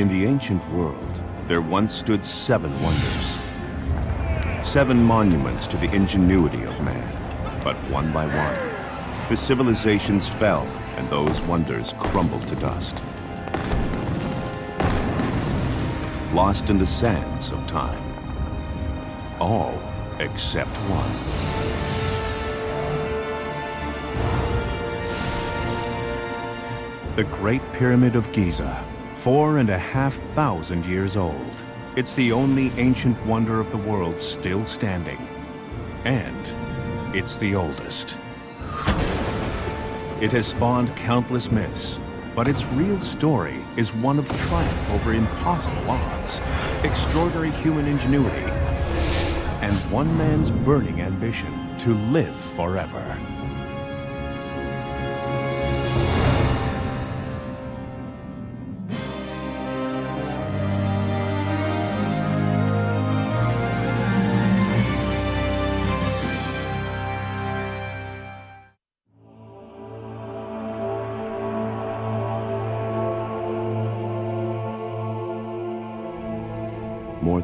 In the ancient world, there once stood seven wonders. Seven monuments to the ingenuity of man. But one by one, the civilizations fell and those wonders crumbled to dust. Lost in the sands of time. All except one. The Great Pyramid of Giza, four and a half thousand years old. It's the only ancient wonder of the world still standing. And it's the oldest. It has spawned countless myths, but its real story is one of triumph over impossible odds, extraordinary human ingenuity, and one man's burning ambition to live forever.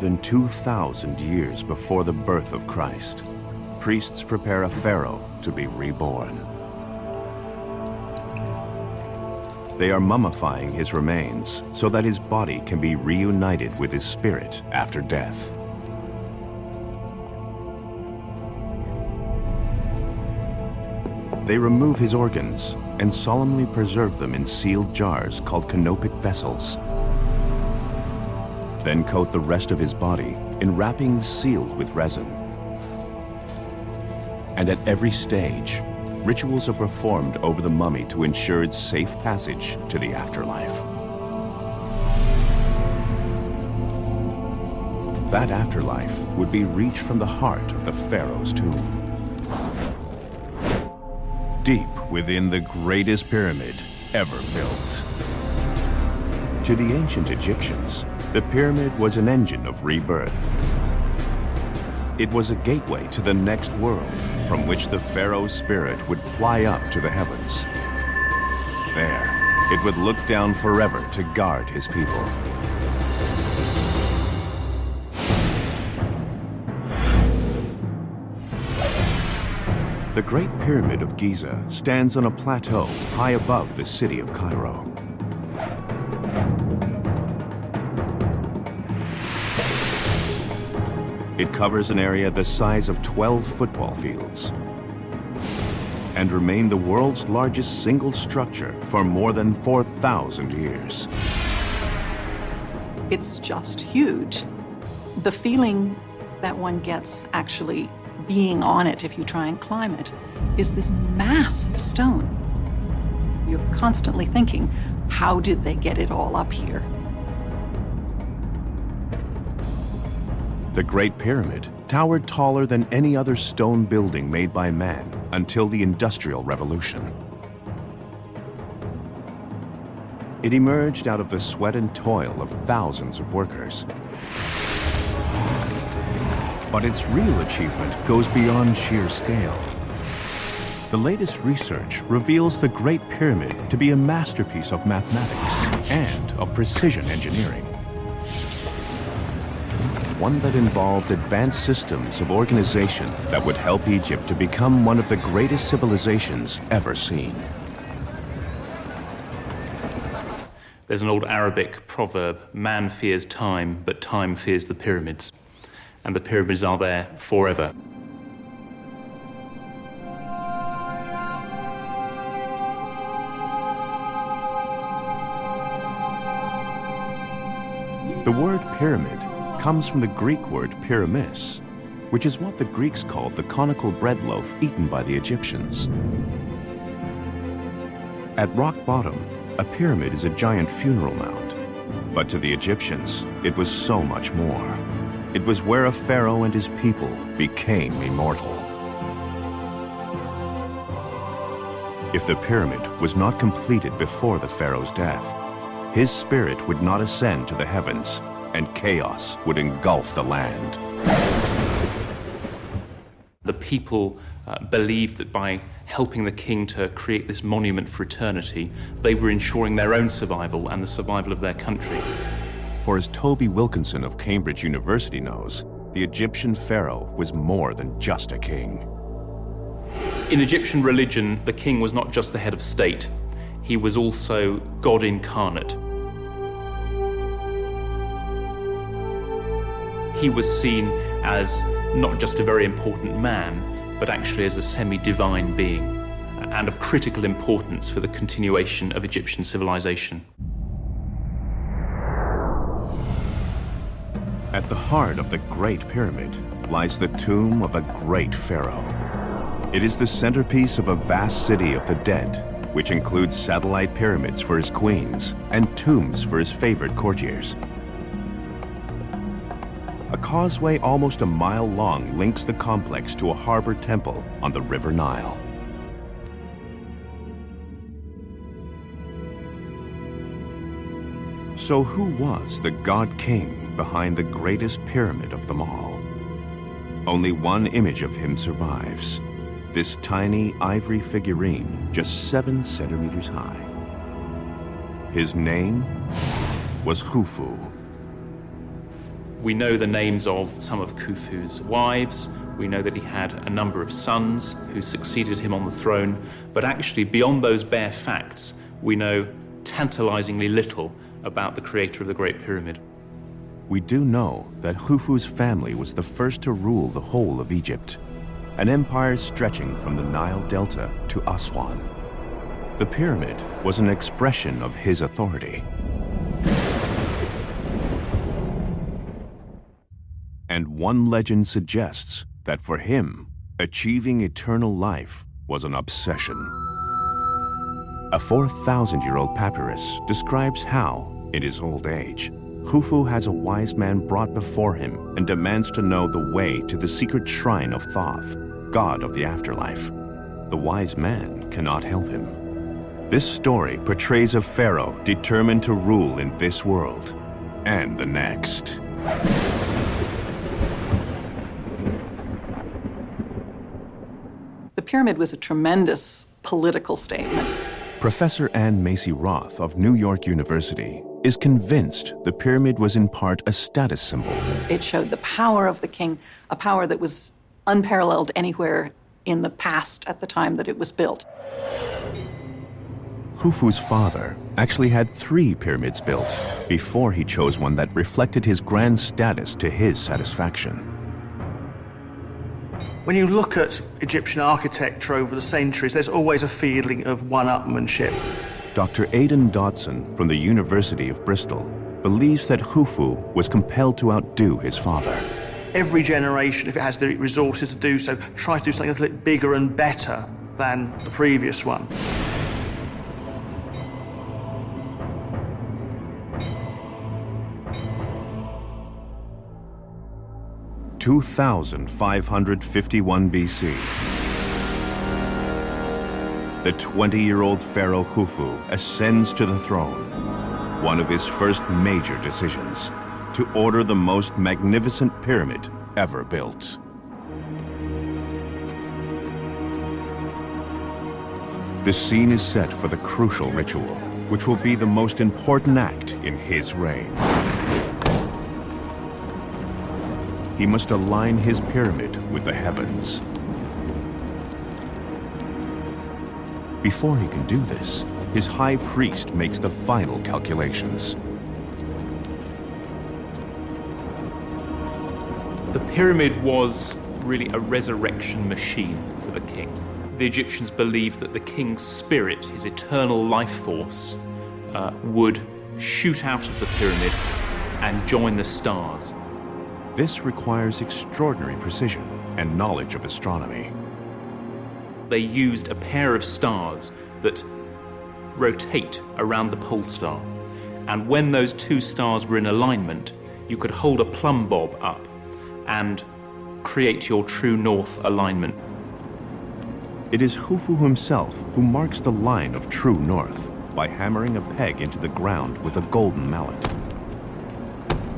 Than 2,000 years before the birth of Christ, priests prepare a pharaoh to be reborn. They are mummifying his remains so that his body can be reunited with his spirit after death. They remove his organs and solemnly preserve them in sealed jars called canopic vessels. Then coat the rest of his body in wrappings sealed with resin. And at every stage, rituals are performed over the mummy to ensure its safe passage to the afterlife. That afterlife would be reached from the heart of the pharaoh's tomb. Deep within the greatest pyramid ever built. To the ancient Egyptians, the pyramid was an engine of rebirth. It was a gateway to the next world from which the pharaoh's spirit would fly up to the heavens. There, it would look down forever to guard his people. The Great Pyramid of Giza stands on a plateau high above the city of Cairo. It covers an area the size of 12 football fields and remained the world's largest single structure for more than 4,000 years. It's just huge. The feeling that one gets actually being on it if you try and climb it is this mass of stone. You're constantly thinking, how did they get it all up here? The Great Pyramid towered taller than any other stone building made by man until the Industrial Revolution. It emerged out of the sweat and toil of thousands of workers. But its real achievement goes beyond sheer scale. The latest research reveals the Great Pyramid to be a masterpiece of mathematics and of precision engineering one that involved advanced systems of organization that would help Egypt to become one of the greatest civilizations ever seen. There's an old Arabic proverb man fears time, but time fears the pyramids. And the pyramids are there forever. The word pyramid comes from the Greek word pyramis, which is what the Greeks called the conical bread loaf eaten by the Egyptians. At rock bottom, a pyramid is a giant funeral mound. But to the Egyptians, it was so much more. It was where a pharaoh and his people became immortal. If the pyramid was not completed before the pharaoh's death, his spirit would not ascend to the heavens and chaos would engulf the land. The people uh, believed that by helping the king to create this monument for eternity, they were ensuring their own survival and the survival of their country. For as Toby Wilkinson of Cambridge University knows, the Egyptian pharaoh was more than just a king. In Egyptian religion, the king was not just the head of state, he was also God incarnate. He was seen as not just a very important man, but actually as a semi divine being, and of critical importance for the continuation of Egyptian civilization. At the heart of the Great Pyramid lies the tomb of a great pharaoh. It is the centerpiece of a vast city of the dead, which includes satellite pyramids for his queens and tombs for his favorite courtiers. A causeway almost a mile long links the complex to a harbor temple on the River Nile. So, who was the God King behind the greatest pyramid of them all? Only one image of him survives this tiny ivory figurine, just seven centimeters high. His name was Khufu. We know the names of some of Khufu's wives. We know that he had a number of sons who succeeded him on the throne. But actually, beyond those bare facts, we know tantalizingly little about the creator of the Great Pyramid. We do know that Khufu's family was the first to rule the whole of Egypt, an empire stretching from the Nile Delta to Aswan. The pyramid was an expression of his authority. And one legend suggests that for him, achieving eternal life was an obsession. A 4,000 year old papyrus describes how, in his old age, Khufu has a wise man brought before him and demands to know the way to the secret shrine of Thoth, god of the afterlife. The wise man cannot help him. This story portrays a pharaoh determined to rule in this world and the next. Pyramid was a tremendous political statement. Professor Ann Macy Roth of New York University is convinced the pyramid was in part a status symbol. It showed the power of the king, a power that was unparalleled anywhere in the past at the time that it was built. Khufu's father actually had three pyramids built before he chose one that reflected his grand status to his satisfaction. When you look at Egyptian architecture over the centuries, there's always a feeling of one upmanship. Dr. Aidan Dodson from the University of Bristol believes that Khufu was compelled to outdo his father. Every generation, if it has the resources to do so, tries to do something a little bit bigger and better than the previous one. Two thousand five hundred fifty-one BC. The 20 year old Pharaoh Khufu ascends to the throne. One of his first major decisions to order the most magnificent pyramid ever built. The scene is set for the crucial ritual, which will be the most important act in his reign. He must align his pyramid with the heavens. Before he can do this, his high priest makes the final calculations. The pyramid was really a resurrection machine for the king. The Egyptians believed that the king's spirit, his eternal life force, uh, would shoot out of the pyramid and join the stars. This requires extraordinary precision and knowledge of astronomy. They used a pair of stars that rotate around the pole star. And when those two stars were in alignment, you could hold a plumb bob up and create your true north alignment. It is Khufu himself who marks the line of true north by hammering a peg into the ground with a golden mallet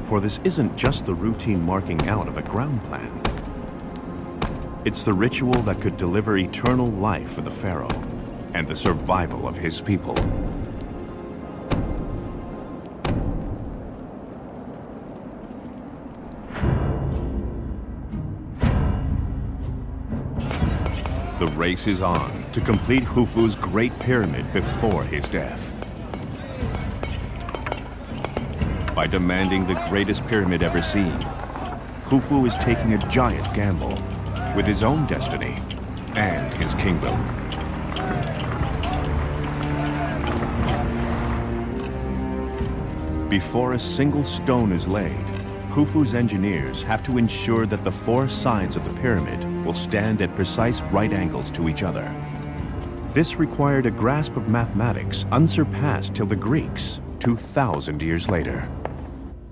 for this isn't just the routine marking out of a ground plan. It's the ritual that could deliver eternal life for the Pharaoh and the survival of his people. The race is on to complete Khufu's Great Pyramid before his death. By demanding the greatest pyramid ever seen, Khufu is taking a giant gamble with his own destiny and his kingdom. Before a single stone is laid, Khufu's engineers have to ensure that the four sides of the pyramid will stand at precise right angles to each other. This required a grasp of mathematics unsurpassed till the Greeks 2,000 years later.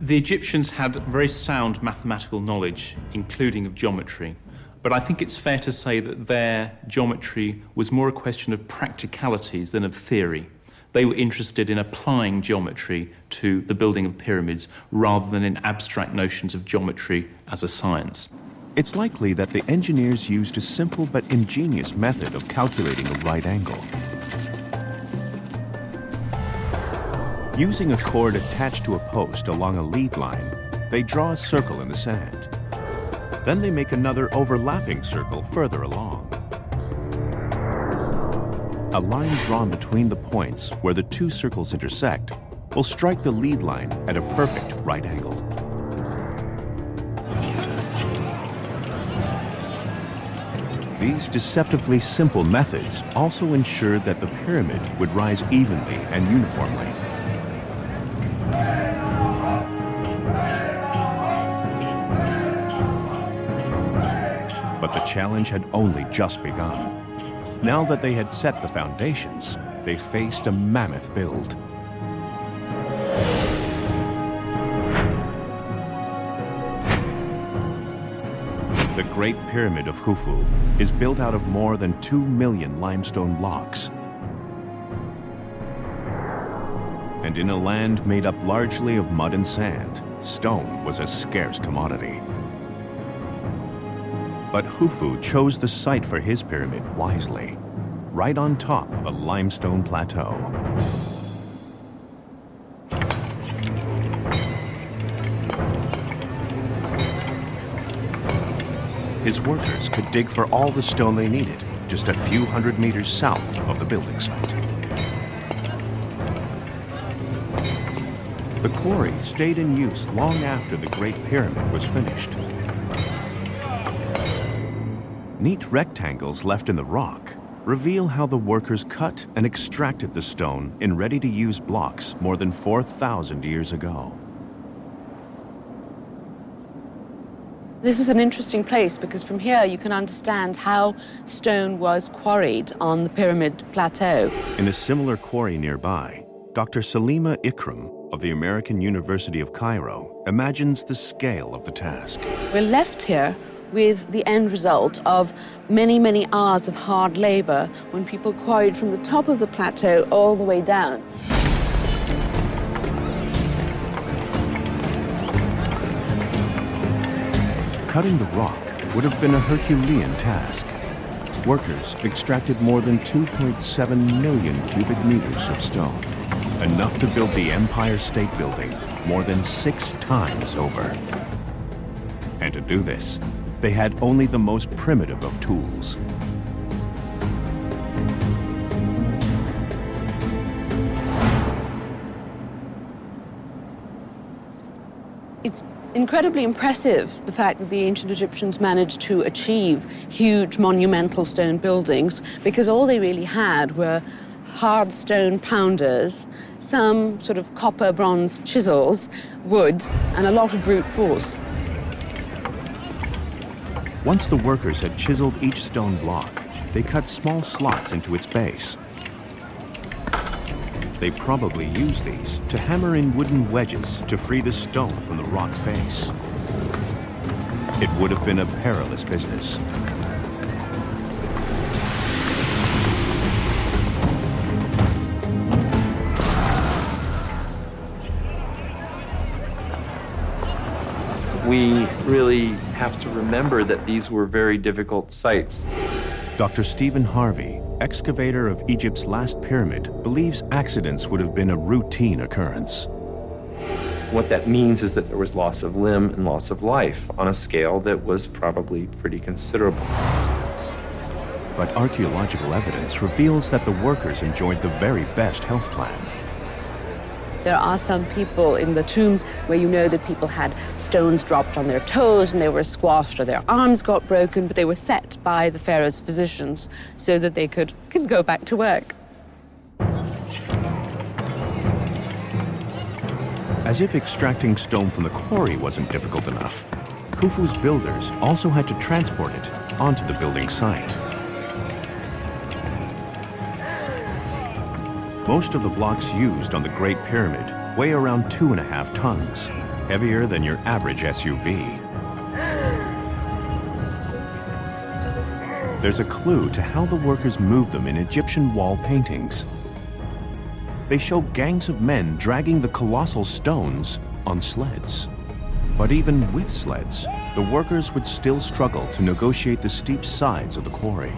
The Egyptians had very sound mathematical knowledge, including of geometry. But I think it's fair to say that their geometry was more a question of practicalities than of theory. They were interested in applying geometry to the building of pyramids rather than in abstract notions of geometry as a science. It's likely that the engineers used a simple but ingenious method of calculating a right angle. Using a cord attached to a post along a lead line, they draw a circle in the sand. Then they make another overlapping circle further along. A line drawn between the points where the two circles intersect will strike the lead line at a perfect right angle. These deceptively simple methods also ensured that the pyramid would rise evenly and uniformly. Challenge had only just begun. Now that they had set the foundations, they faced a mammoth build. The Great Pyramid of Khufu is built out of more than 2 million limestone blocks. And in a land made up largely of mud and sand, stone was a scarce commodity. But Khufu chose the site for his pyramid wisely, right on top of a limestone plateau. His workers could dig for all the stone they needed just a few hundred meters south of the building site. The quarry stayed in use long after the Great Pyramid was finished. Neat rectangles left in the rock reveal how the workers cut and extracted the stone in ready-to-use blocks more than 4,000 years ago. This is an interesting place because from here you can understand how stone was quarried on the Pyramid Plateau. In a similar quarry nearby, Dr. Salima Ikram of the American University of Cairo imagines the scale of the task. We're left here with the end result of many, many hours of hard labor when people quarried from the top of the plateau all the way down. Cutting the rock would have been a Herculean task. Workers extracted more than 2.7 million cubic meters of stone, enough to build the Empire State Building more than six times over. And to do this, they had only the most primitive of tools. It's incredibly impressive the fact that the ancient Egyptians managed to achieve huge monumental stone buildings because all they really had were hard stone pounders, some sort of copper bronze chisels, wood, and a lot of brute force. Once the workers had chiseled each stone block, they cut small slots into its base. They probably used these to hammer in wooden wedges to free the stone from the rock face. It would have been a perilous business. we really have to remember that these were very difficult sites. Dr. Stephen Harvey, excavator of Egypt's last pyramid, believes accidents would have been a routine occurrence. What that means is that there was loss of limb and loss of life on a scale that was probably pretty considerable. But archaeological evidence reveals that the workers enjoyed the very best health plan. There are some people in the tombs where you know that people had stones dropped on their toes and they were squashed or their arms got broken, but they were set by the pharaoh's physicians so that they could, could go back to work. As if extracting stone from the quarry wasn't difficult enough, Khufu's builders also had to transport it onto the building site. Most of the blocks used on the Great Pyramid weigh around two and a half tons, heavier than your average SUV. There's a clue to how the workers move them in Egyptian wall paintings. They show gangs of men dragging the colossal stones on sleds. But even with sleds, the workers would still struggle to negotiate the steep sides of the quarry.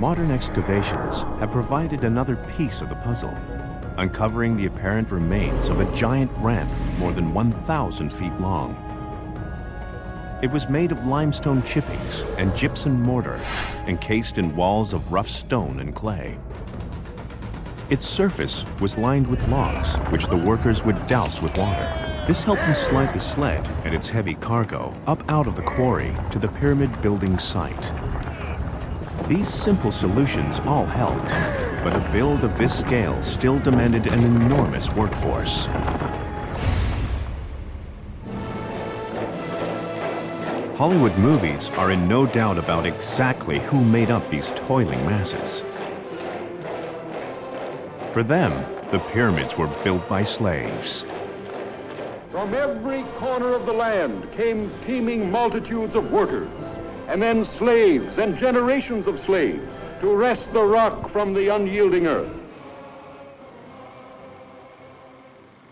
Modern excavations have provided another piece of the puzzle, uncovering the apparent remains of a giant ramp more than 1,000 feet long. It was made of limestone chippings and gypsum mortar, encased in walls of rough stone and clay. Its surface was lined with logs, which the workers would douse with water. This helped them slide the sled and its heavy cargo up out of the quarry to the pyramid building site. These simple solutions all helped, but a build of this scale still demanded an enormous workforce. Hollywood movies are in no doubt about exactly who made up these toiling masses. For them, the pyramids were built by slaves. From every corner of the land came teeming multitudes of workers and then slaves and generations of slaves to wrest the rock from the unyielding earth.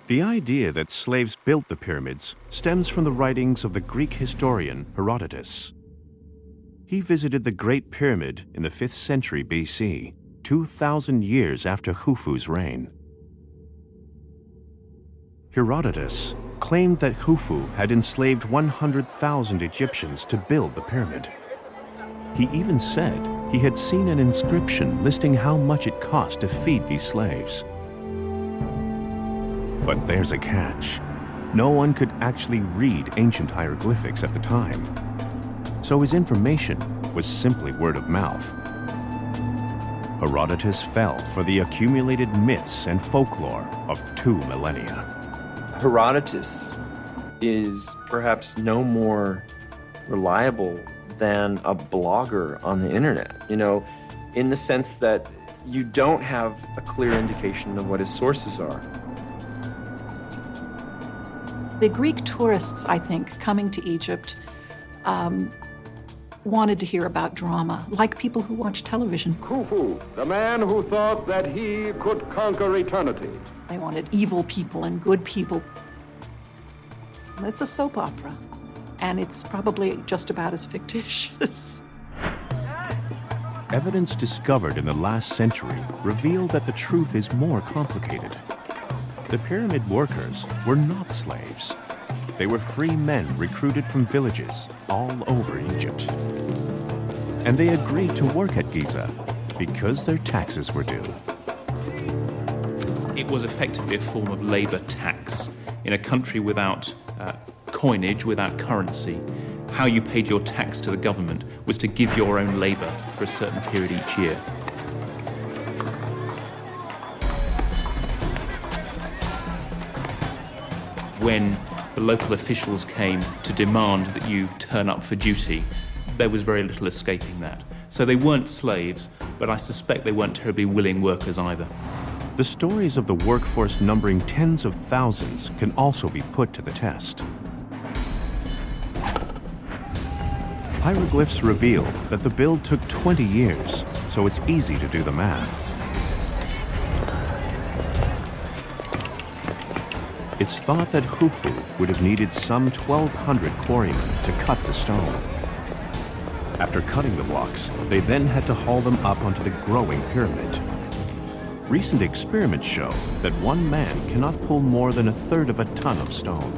The idea that slaves built the pyramids stems from the writings of the Greek historian Herodotus. He visited the Great Pyramid in the 5th century BC, 2,000 years after Khufu's reign. Herodotus claimed that Khufu had enslaved 100,000 Egyptians to build the pyramid. He even said he had seen an inscription listing how much it cost to feed these slaves. But there's a catch. No one could actually read ancient hieroglyphics at the time. So his information was simply word of mouth. Herodotus fell for the accumulated myths and folklore of two millennia. Herodotus is perhaps no more reliable than a blogger on the internet, you know, in the sense that you don't have a clear indication of what his sources are. The Greek tourists, I think, coming to Egypt, um, wanted to hear about drama, like people who watch television. Khufu, the man who thought that he could conquer eternity. They wanted evil people and good people. It's a soap opera, and it's probably just about as fictitious. Evidence discovered in the last century revealed that the truth is more complicated. The pyramid workers were not slaves. They were free men recruited from villages all over Egypt. And they agreed to work at Giza because their taxes were due. Was effectively a form of labor tax in a country without uh, coinage, without currency. How you paid your tax to the government was to give your own labor for a certain period each year. when the local officials came to demand that you turn up for duty, there was very little escaping that. So they weren't slaves, but I suspect they weren't terribly willing workers either. The stories of the workforce numbering tens of thousands can also be put to the test. Hieroglyphs reveal that the build took 20 years, so it's easy to do the math. It's thought that Khufu would have needed some 1,200 quarrymen to cut the stone. After cutting the blocks, they then had to haul them up onto the growing pyramid. Recent experiments show that one man cannot pull more than a third of a ton of stone.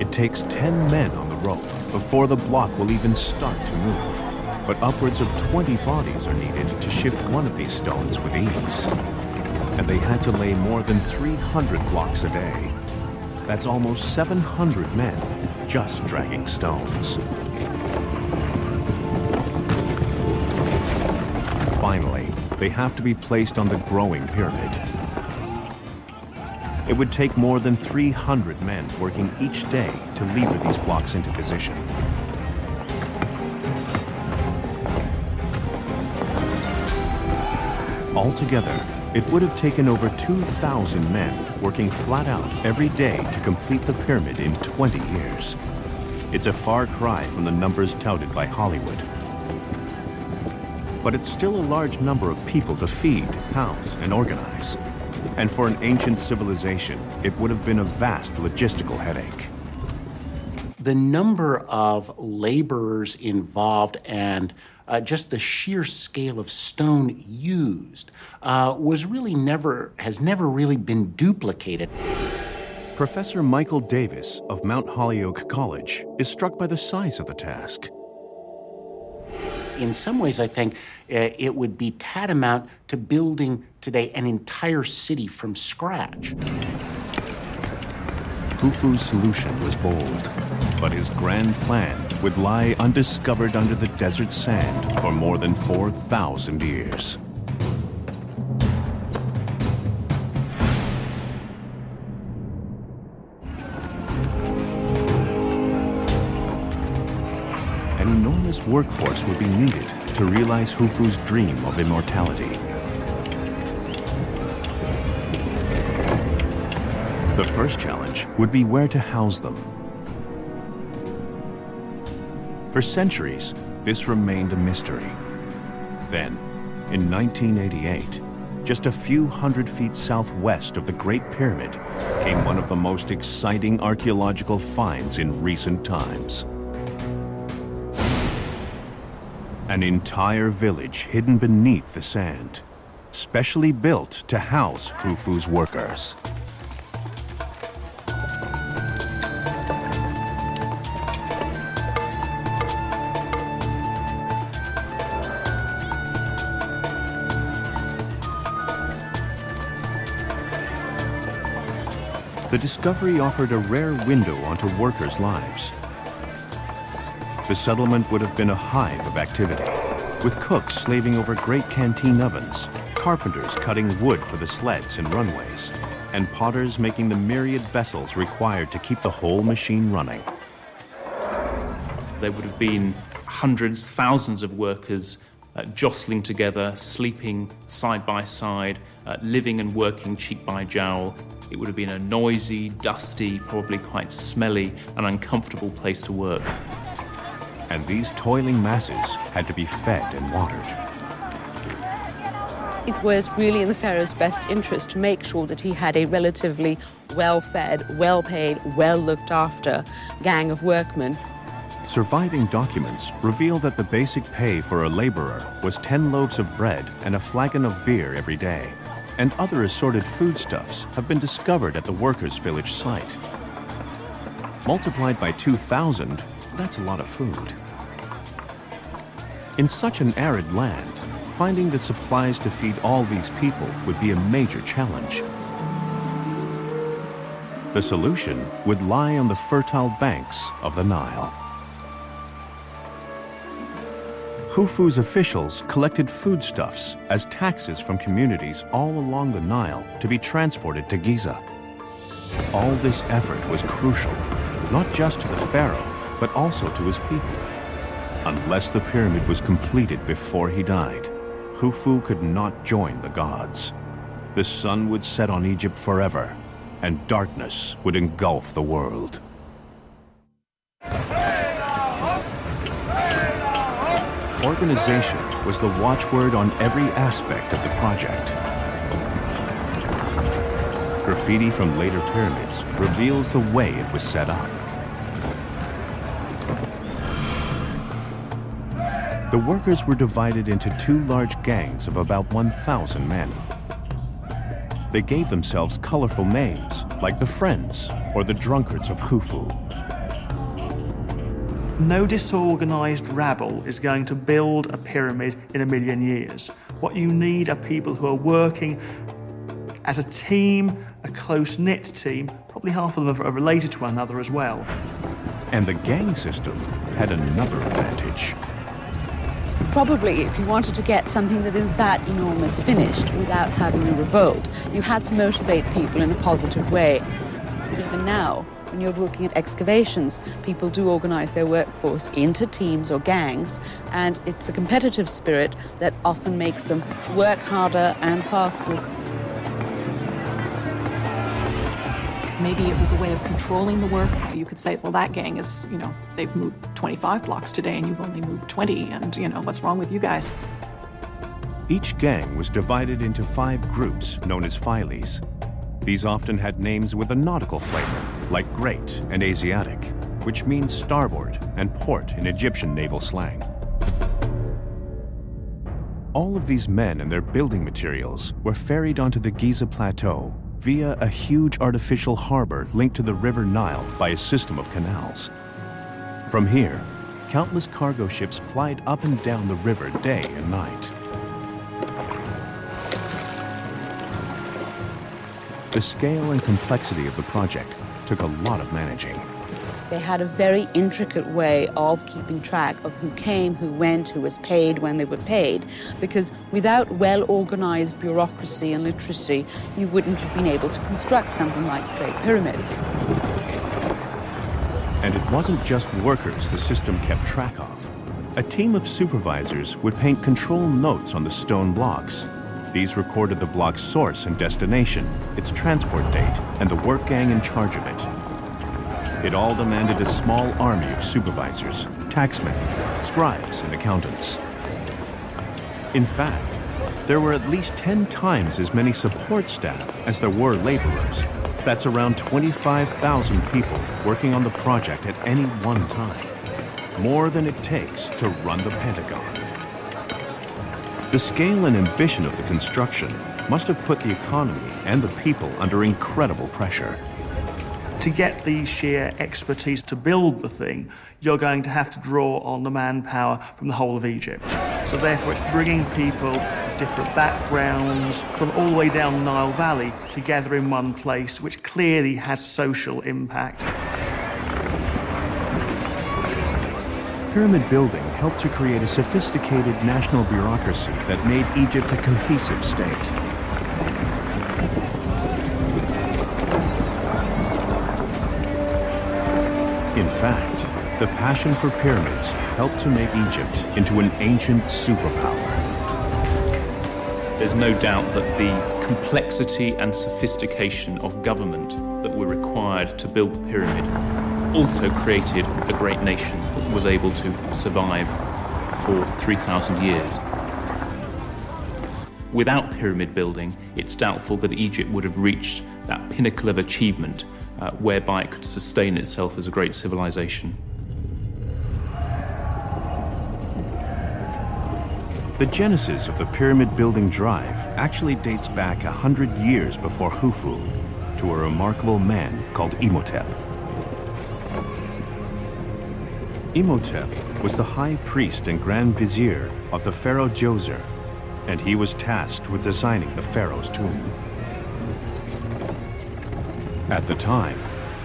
It takes 10 men on the rope before the block will even start to move. But upwards of 20 bodies are needed to shift one of these stones with ease. And they had to lay more than 300 blocks a day. That's almost 700 men just dragging stones. Finally, they have to be placed on the growing pyramid. It would take more than 300 men working each day to lever these blocks into position. Altogether, it would have taken over 2,000 men working flat out every day to complete the pyramid in 20 years. It's a far cry from the numbers touted by Hollywood but it's still a large number of people to feed, house, and organize. And for an ancient civilization, it would have been a vast logistical headache. The number of laborers involved and uh, just the sheer scale of stone used uh, was really never has never really been duplicated. Professor Michael Davis of Mount Holyoke College is struck by the size of the task in some ways, I think uh, it would be tantamount to building today an entire city from scratch. Khufu's solution was bold, but his grand plan would lie undiscovered under the desert sand for more than 4,000 years. Workforce would be needed to realize Khufu's dream of immortality. The first challenge would be where to house them. For centuries, this remained a mystery. Then, in 1988, just a few hundred feet southwest of the Great Pyramid, came one of the most exciting archaeological finds in recent times. An entire village hidden beneath the sand, specially built to house Khufu's workers. The discovery offered a rare window onto workers' lives the settlement would have been a hive of activity, with cooks slaving over great canteen ovens, carpenters cutting wood for the sleds and runways, and potters making the myriad vessels required to keep the whole machine running. There would have been hundreds, thousands of workers uh, jostling together, sleeping side by side, uh, living and working cheek by jowl. It would have been a noisy, dusty, probably quite smelly, and uncomfortable place to work and these toiling masses had to be fed and watered. It was really in the Pharaoh's best interest to make sure that he had a relatively well fed, well paid, well looked after gang of workmen. Surviving documents reveal that the basic pay for a laborer was 10 loaves of bread and a flagon of beer every day, and other assorted foodstuffs have been discovered at the workers' village site. Multiplied by 2,000, that's a lot of food. In such an arid land, finding the supplies to feed all these people would be a major challenge. The solution would lie on the fertile banks of the Nile. Khufu's officials collected foodstuffs as taxes from communities all along the Nile to be transported to Giza. All this effort was crucial, not just to the pharaoh, but also to his people. Unless the pyramid was completed before he died, Khufu could not join the gods. The sun would set on Egypt forever, and darkness would engulf the world. Organization was the watchword on every aspect of the project. Graffiti from later pyramids reveals the way it was set up. The workers were divided into two large gangs of about 1,000 men. They gave themselves colorful names, like the Friends or the Drunkards of Khufu. No disorganized rabble is going to build a pyramid in a million years. What you need are people who are working as a team, a close knit team. Probably half of them are related to one another as well. And the gang system had another advantage. Probably, if you wanted to get something that is that enormous finished without having a revolt, you had to motivate people in a positive way. Even now, when you're looking at excavations, people do organize their workforce into teams or gangs, and it's a competitive spirit that often makes them work harder and faster. Maybe it was a way of controlling the work. You could say, well, that gang is, you know, they've moved 25 blocks today and you've only moved 20, and, you know, what's wrong with you guys? Each gang was divided into five groups known as phyles. These often had names with a nautical flavor, like Great and Asiatic, which means starboard and port in Egyptian naval slang. All of these men and their building materials were ferried onto the Giza Plateau via a huge artificial harbor linked to the River Nile by a system of canals. From here, countless cargo ships plied up and down the river day and night. The scale and complexity of the project took a lot of managing. They had a very intricate way of keeping track of who came, who went, who was paid, when they were paid, because without well organized bureaucracy and literacy, you wouldn't have been able to construct something like the Great Pyramid. And it wasn't just workers the system kept track of. A team of supervisors would paint control notes on the stone blocks. These recorded the block's source and destination, its transport date, and the work gang in charge of it. It all demanded a small army of supervisors, taxmen, scribes, and accountants. In fact, there were at least 10 times as many support staff as there were laborers. That's around 25,000 people working on the project at any one time. More than it takes to run the Pentagon. The scale and ambition of the construction must have put the economy and the people under incredible pressure to get the sheer expertise to build the thing, you're going to have to draw on the manpower from the whole of Egypt. So therefore, it's bringing people of different backgrounds from all the way down the Nile Valley together in one place, which clearly has social impact. Pyramid building helped to create a sophisticated national bureaucracy that made Egypt a cohesive state. Fact, the passion for pyramids helped to make Egypt into an ancient superpower. There's no doubt that the complexity and sophistication of government that were required to build the pyramid also created a great nation that was able to survive for 3,000 years. Without pyramid building, it's doubtful that Egypt would have reached that pinnacle of achievement uh, whereby it could sustain itself as a great civilization. The genesis of the pyramid building drive actually dates back a hundred years before Khufu to a remarkable man called Imhotep. Imhotep was the high priest and grand vizier of the pharaoh Djoser, and he was tasked with designing the pharaoh's tomb. At the time,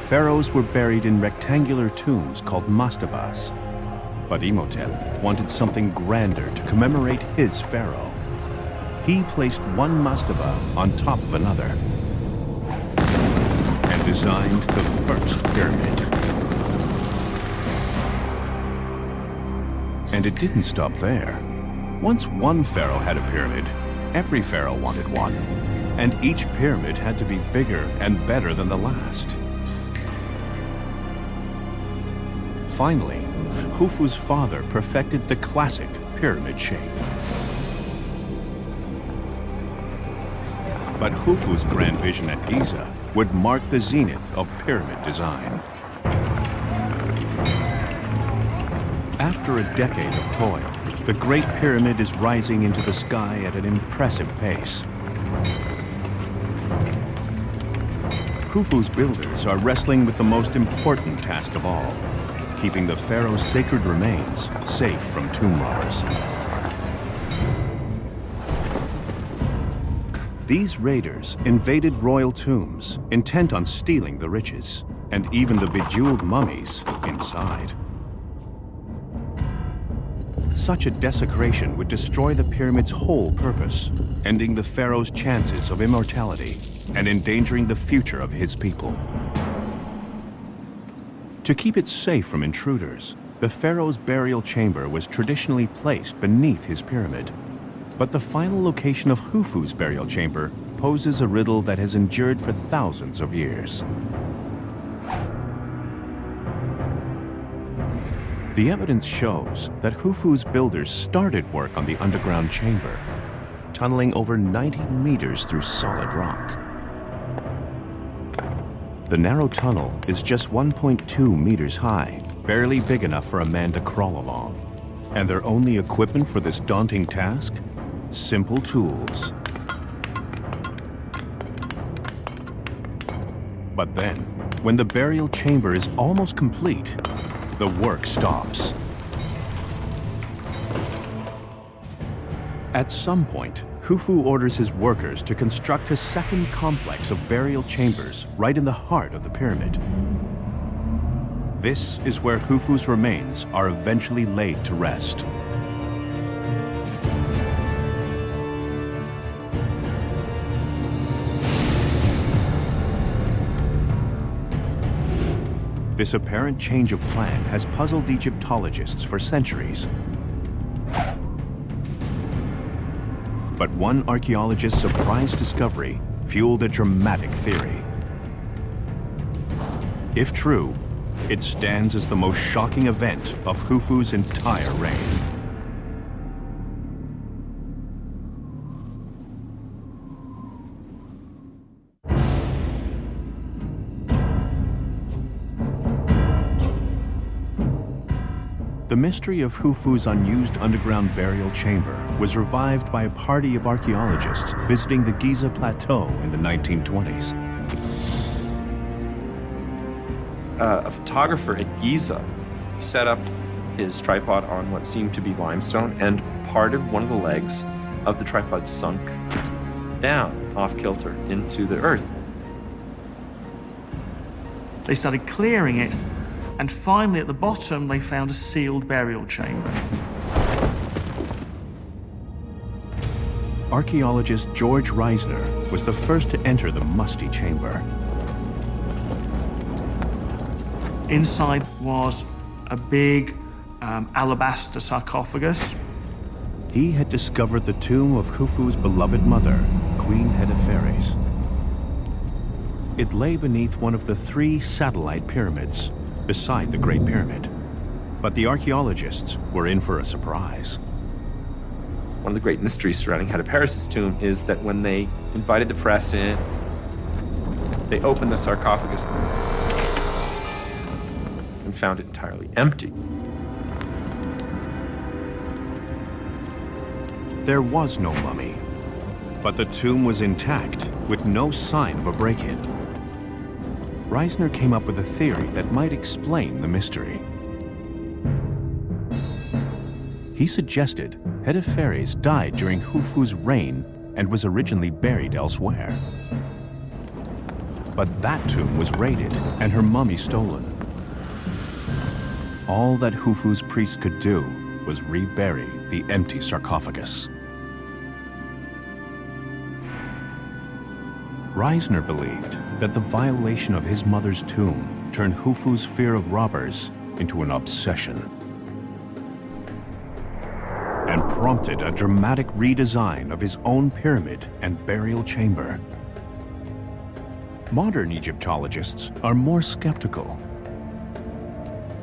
pharaohs were buried in rectangular tombs called mastabas. But Imhotep wanted something grander to commemorate his pharaoh. He placed one mastaba on top of another and designed the first pyramid. And it didn't stop there. Once one pharaoh had a pyramid, every pharaoh wanted one and each pyramid had to be bigger and better than the last. Finally, Khufu's father perfected the classic pyramid shape. But Khufu's grand vision at Giza would mark the zenith of pyramid design. After a decade of toil, the Great Pyramid is rising into the sky at an impressive pace. Khufu's builders are wrestling with the most important task of all keeping the pharaoh's sacred remains safe from tomb robbers. These raiders invaded royal tombs, intent on stealing the riches, and even the bejeweled mummies inside. Such a desecration would destroy the pyramid's whole purpose, ending the pharaoh's chances of immortality and endangering the future of his people. To keep it safe from intruders, the pharaoh's burial chamber was traditionally placed beneath his pyramid. But the final location of Khufu's burial chamber poses a riddle that has endured for thousands of years. The evidence shows that Khufu's builders started work on the underground chamber, tunneling over 90 meters through solid rock. The narrow tunnel is just 1.2 meters high, barely big enough for a man to crawl along. And their only equipment for this daunting task? Simple tools. But then, when the burial chamber is almost complete, the work stops. At some point, Khufu orders his workers to construct a second complex of burial chambers right in the heart of the pyramid. This is where Khufu's remains are eventually laid to rest. This apparent change of plan has puzzled Egyptologists for centuries. But one archaeologist's surprise discovery fueled a dramatic theory. If true, it stands as the most shocking event of Khufu's entire reign. The mystery of Khufu's unused underground burial chamber was revived by a party of archaeologists visiting the Giza Plateau in the 1920s. Uh, a photographer at Giza set up his tripod on what seemed to be limestone, and part of one of the legs of the tripod sunk down off kilter into the earth. They started clearing it and finally at the bottom they found a sealed burial chamber. Archaeologist George Reisner was the first to enter the musty chamber. Inside was a big um, alabaster sarcophagus. He had discovered the tomb of Khufu's beloved mother, Queen Hetepheres. It lay beneath one of the three satellite pyramids, beside the Great Pyramid. But the archaeologists were in for a surprise. One of the great mysteries surrounding Hetepheres' tomb is that when they invited the press in, they opened the sarcophagus and found it entirely empty. There was no mummy, but the tomb was intact with no sign of a break in. Reisner came up with a theory that might explain the mystery. He suggested Hetepheres died during Khufu's reign and was originally buried elsewhere. But that tomb was raided and her mummy stolen. All that Khufu's priests could do was rebury the empty sarcophagus. Reisner believed that the violation of his mother's tomb turned Khufu's fear of robbers into an obsession and prompted a dramatic redesign of his own pyramid and burial chamber. Modern Egyptologists are more skeptical.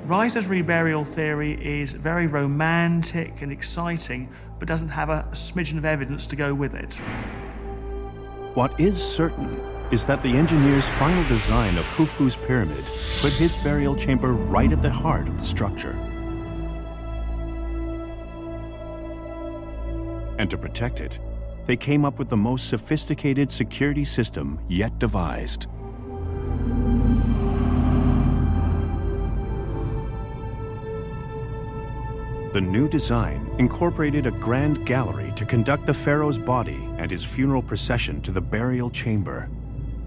Reisner's reburial theory is very romantic and exciting, but doesn't have a smidgen of evidence to go with it. What is certain is that the engineer's final design of Khufu's pyramid put his burial chamber right at the heart of the structure. And to protect it, they came up with the most sophisticated security system yet devised. The new design incorporated a grand gallery to conduct the pharaoh's body and his funeral procession to the burial chamber.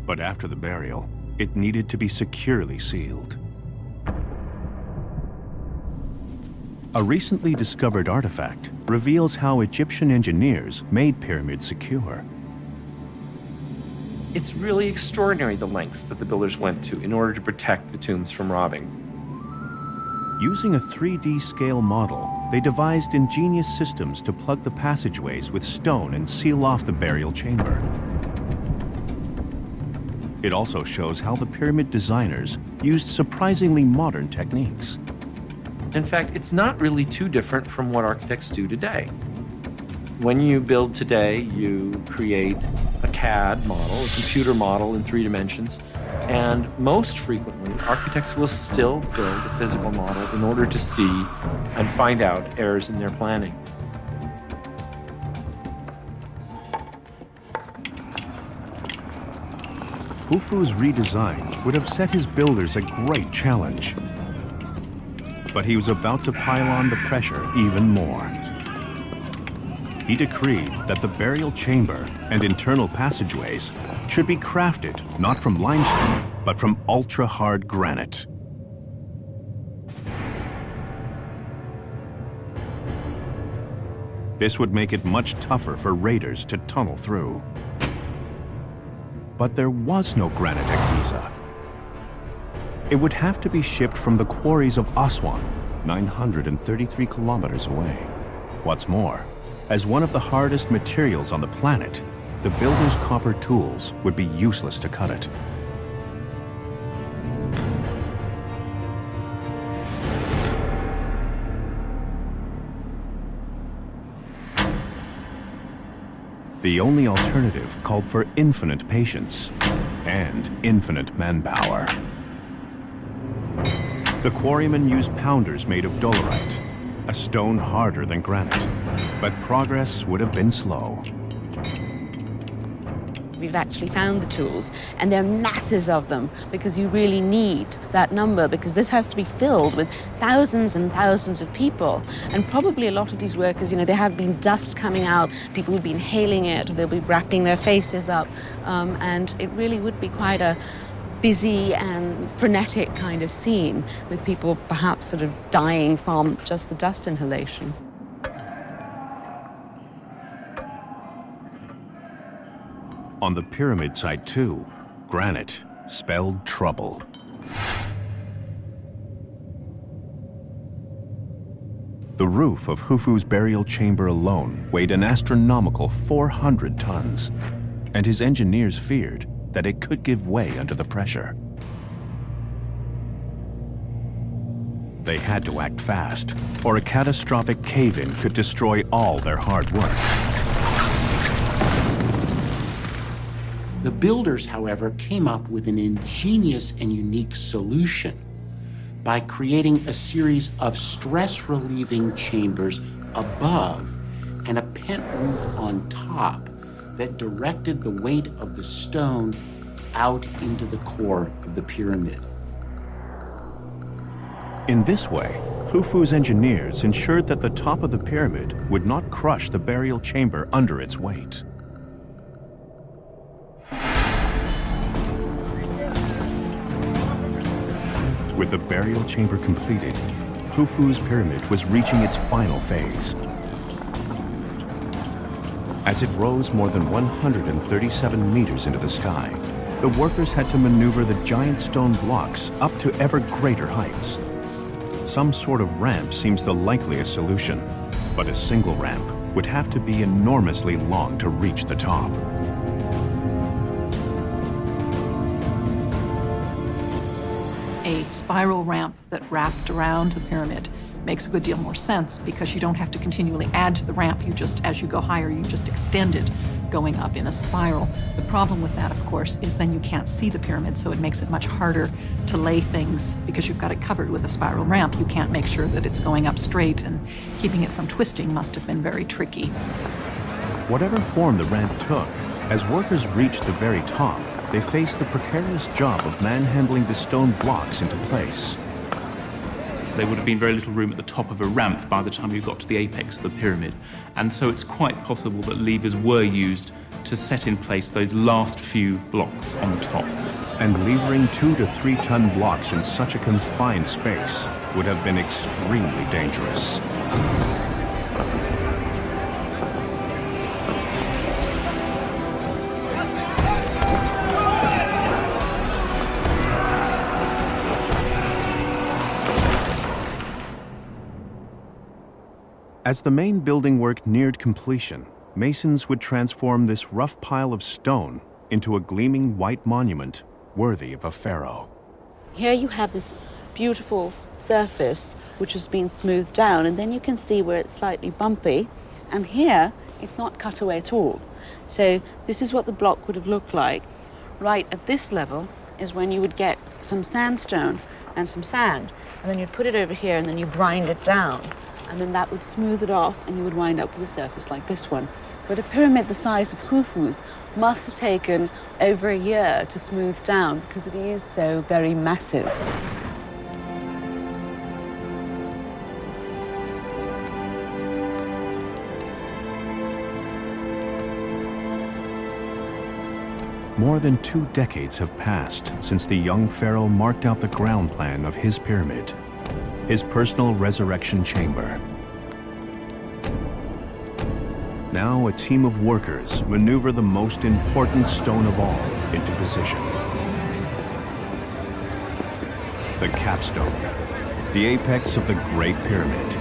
But after the burial, it needed to be securely sealed. A recently discovered artifact reveals how Egyptian engineers made pyramids secure. It's really extraordinary the lengths that the builders went to in order to protect the tombs from robbing. Using a 3D scale model, they devised ingenious systems to plug the passageways with stone and seal off the burial chamber. It also shows how the pyramid designers used surprisingly modern techniques. In fact, it's not really too different from what architects do today. When you build today, you create CAD model, a computer model in three dimensions, and most frequently, architects will still build a physical model in order to see and find out errors in their planning. Khufu's redesign would have set his builders a great challenge. But he was about to pile on the pressure even more. He decreed that the burial chamber and internal passageways should be crafted not from limestone, but from ultra hard granite. This would make it much tougher for raiders to tunnel through. But there was no granite at Giza. It would have to be shipped from the quarries of Aswan, 933 kilometers away. What's more, as one of the hardest materials on the planet, the builder's copper tools would be useless to cut it. The only alternative called for infinite patience and infinite manpower. The quarrymen used pounders made of dolerite, a stone harder than granite, but progress would have been slow. We've actually found the tools, and there are masses of them because you really need that number because this has to be filled with thousands and thousands of people. And probably a lot of these workers, you know, there have been dust coming out, people would be inhaling it, or they'll be wrapping their faces up, um, and it really would be quite a busy and frenetic kind of scene with people perhaps sort of dying from just the dust inhalation. On the pyramid site, too, granite spelled trouble. The roof of Khufu's burial chamber alone weighed an astronomical 400 tons, and his engineers feared that it could give way under the pressure. They had to act fast, or a catastrophic cave-in could destroy all their hard work. The builders, however, came up with an ingenious and unique solution by creating a series of stress relieving chambers above and a pent roof on top that directed the weight of the stone out into the core of the pyramid. In this way, Khufu's engineers ensured that the top of the pyramid would not crush the burial chamber under its weight. With the burial chamber completed, Khufu's pyramid was reaching its final phase. As it rose more than 137 meters into the sky, the workers had to maneuver the giant stone blocks up to ever greater heights. Some sort of ramp seems the likeliest solution, but a single ramp would have to be enormously long to reach the top. Spiral ramp that wrapped around the pyramid makes a good deal more sense because you don't have to continually add to the ramp. You just, as you go higher, you just extend it going up in a spiral. The problem with that, of course, is then you can't see the pyramid, so it makes it much harder to lay things because you've got it covered with a spiral ramp. You can't make sure that it's going up straight, and keeping it from twisting must have been very tricky. Whatever form the ramp took, as workers reached the very top, they faced the precarious job of manhandling the stone blocks into place. there would have been very little room at the top of a ramp by the time you got to the apex of the pyramid. And so it's quite possible that levers were used to set in place those last few blocks on the top. And levering two to three ton blocks in such a confined space would have been extremely dangerous. As the main building work neared completion, masons would transform this rough pile of stone into a gleaming white monument worthy of a pharaoh. Here you have this beautiful surface which has been smoothed down, and then you can see where it's slightly bumpy. And here it's not cut away at all. So, this is what the block would have looked like. Right at this level is when you would get some sandstone and some sand, and then you'd put it over here and then you grind it down and then that would smooth it off and you would wind up with a surface like this one. But a pyramid the size of Khufu's must have taken over a year to smooth down because it is so very massive. More than two decades have passed since the young pharaoh marked out the ground plan of his pyramid his personal resurrection chamber. Now a team of workers maneuver the most important stone of all into position. The capstone, the apex of the Great Pyramid.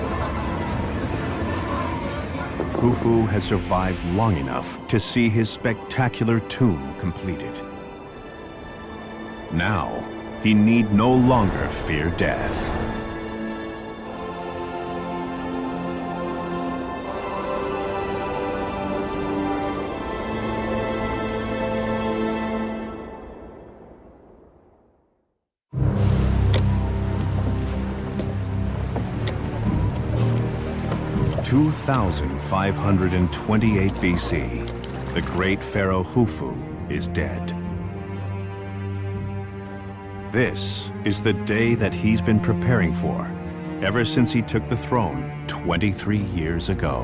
Khufu has survived long enough to see his spectacular tomb completed. Now, he need no longer fear death. 2528 BC, the great pharaoh Khufu is dead. This is the day that he's been preparing for ever since he took the throne 23 years ago.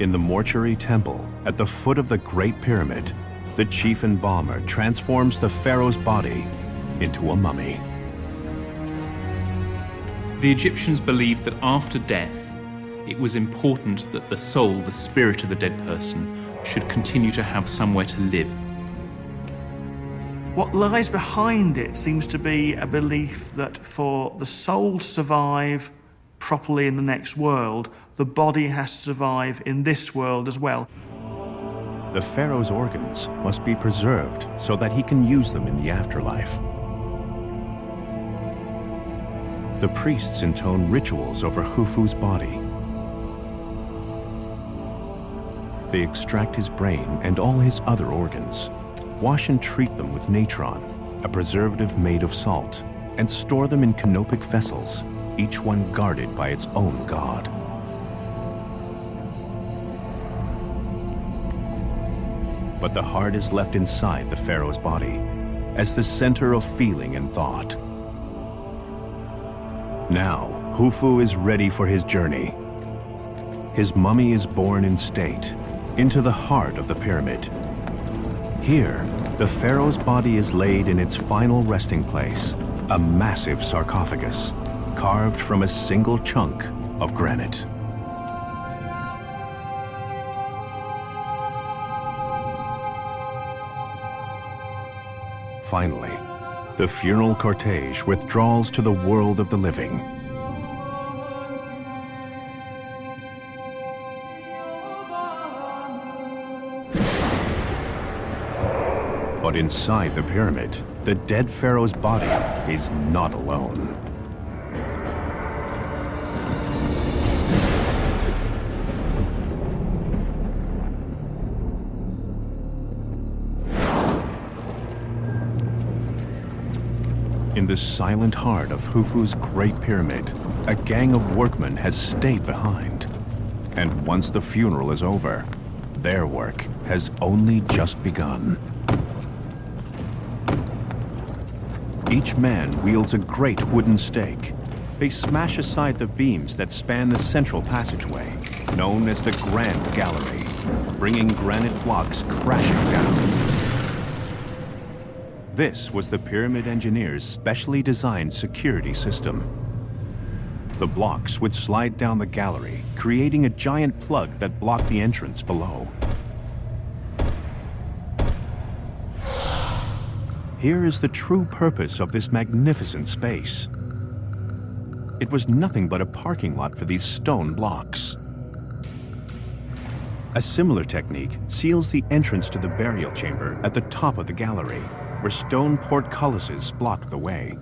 In the mortuary temple at the foot of the Great Pyramid, the chief embalmer transforms the pharaoh's body into a mummy. The Egyptians believed that after death, it was important that the soul, the spirit of the dead person, should continue to have somewhere to live. What lies behind it seems to be a belief that for the soul to survive properly in the next world, the body has to survive in this world as well. The pharaoh's organs must be preserved so that he can use them in the afterlife. The priests intone rituals over Khufu's body. They extract his brain and all his other organs, wash and treat them with natron, a preservative made of salt, and store them in canopic vessels, each one guarded by its own god. But the heart is left inside the pharaoh's body as the center of feeling and thought. Now, Khufu is ready for his journey. His mummy is borne in state into the heart of the pyramid. Here, the pharaoh's body is laid in its final resting place, a massive sarcophagus carved from a single chunk of granite. Finally, the funeral cortege withdraws to the world of the living. But inside the pyramid, the dead pharaoh's body is not alone. In the silent heart of Khufu's Great Pyramid, a gang of workmen has stayed behind. And once the funeral is over, their work has only just begun. Each man wields a great wooden stake. They smash aside the beams that span the central passageway, known as the Grand Gallery, bringing granite blocks crashing down. This was the Pyramid Engineer's specially designed security system. The blocks would slide down the gallery, creating a giant plug that blocked the entrance below. Here is the true purpose of this magnificent space. It was nothing but a parking lot for these stone blocks. A similar technique seals the entrance to the burial chamber at the top of the gallery where stone portcullises block the way.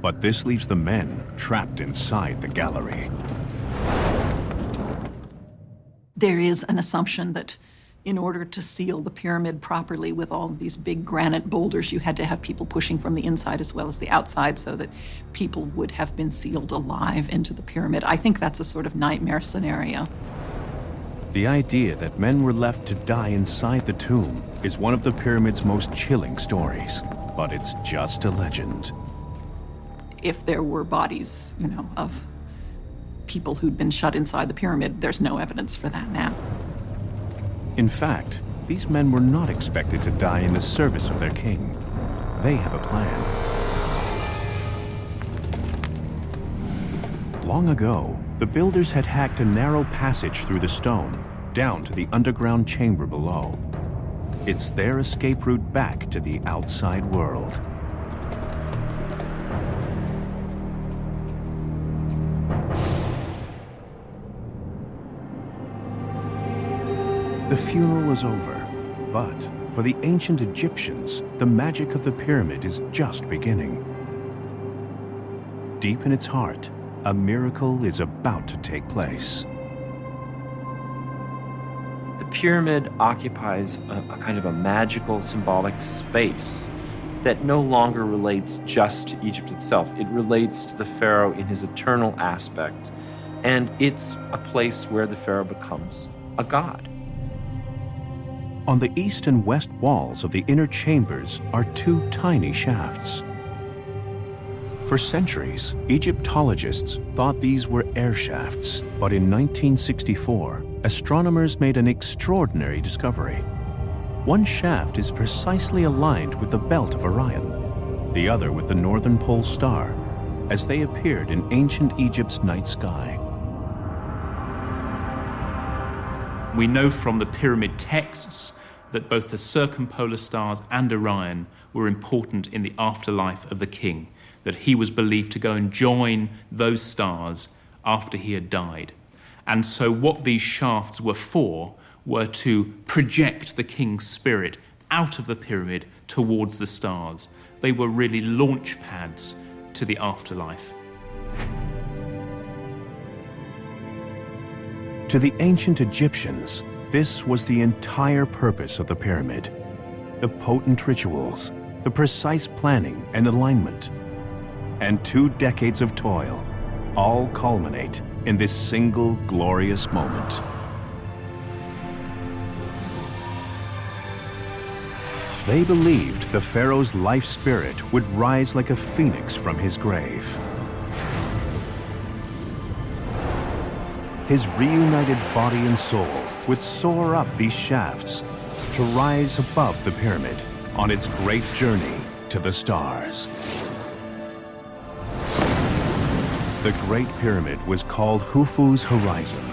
But this leaves the men trapped inside the gallery. There is an assumption that in order to seal the pyramid properly with all these big granite boulders, you had to have people pushing from the inside as well as the outside so that people would have been sealed alive into the pyramid. I think that's a sort of nightmare scenario. The idea that men were left to die inside the tomb is one of the pyramid's most chilling stories, but it's just a legend. If there were bodies, you know, of people who'd been shut inside the pyramid, there's no evidence for that now. In fact, these men were not expected to die in the service of their king. They have a plan. Long ago, the builders had hacked a narrow passage through the stone, down to the underground chamber below. It's their escape route back to the outside world. The funeral is over, but for the ancient Egyptians, the magic of the pyramid is just beginning. Deep in its heart, a miracle is about to take place. Pyramid occupies a, a, kind of a magical, symbolic space that no longer relates just to Egypt itself. It relates to the pharaoh in his eternal aspect, and it's a place where the pharaoh becomes a god. On the east and west walls of the inner chambers are two tiny shafts. For centuries, Egyptologists thought these were air shafts, but in 1964, astronomers made an extraordinary discovery. One shaft is precisely aligned with the belt of Orion, the other with the northern pole star, as they appeared in ancient Egypt's night sky. We know from the pyramid texts that both the circumpolar stars and Orion were important in the afterlife of the king that he was believed to go and join those stars after he had died. And so, what these shafts were for were to project the king's spirit out of the pyramid towards the stars. They were really launch pads to the afterlife. To the ancient Egyptians, this was the entire purpose of the pyramid the potent rituals, the precise planning and alignment and two decades of toil all culminate in this single glorious moment. They believed the Pharaoh's life spirit would rise like a phoenix from his grave. His reunited body and soul would soar up these shafts to rise above the pyramid on its great journey to the stars. The Great Pyramid was called Khufu's Horizon.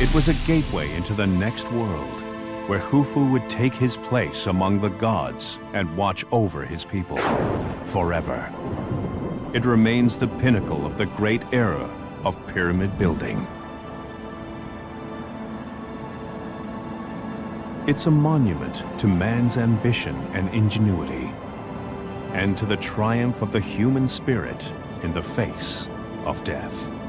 It was a gateway into the next world, where Khufu would take his place among the gods and watch over his people forever. It remains the pinnacle of the great era of pyramid building. It's a monument to man's ambition and ingenuity, and to the triumph of the human spirit in the face of death.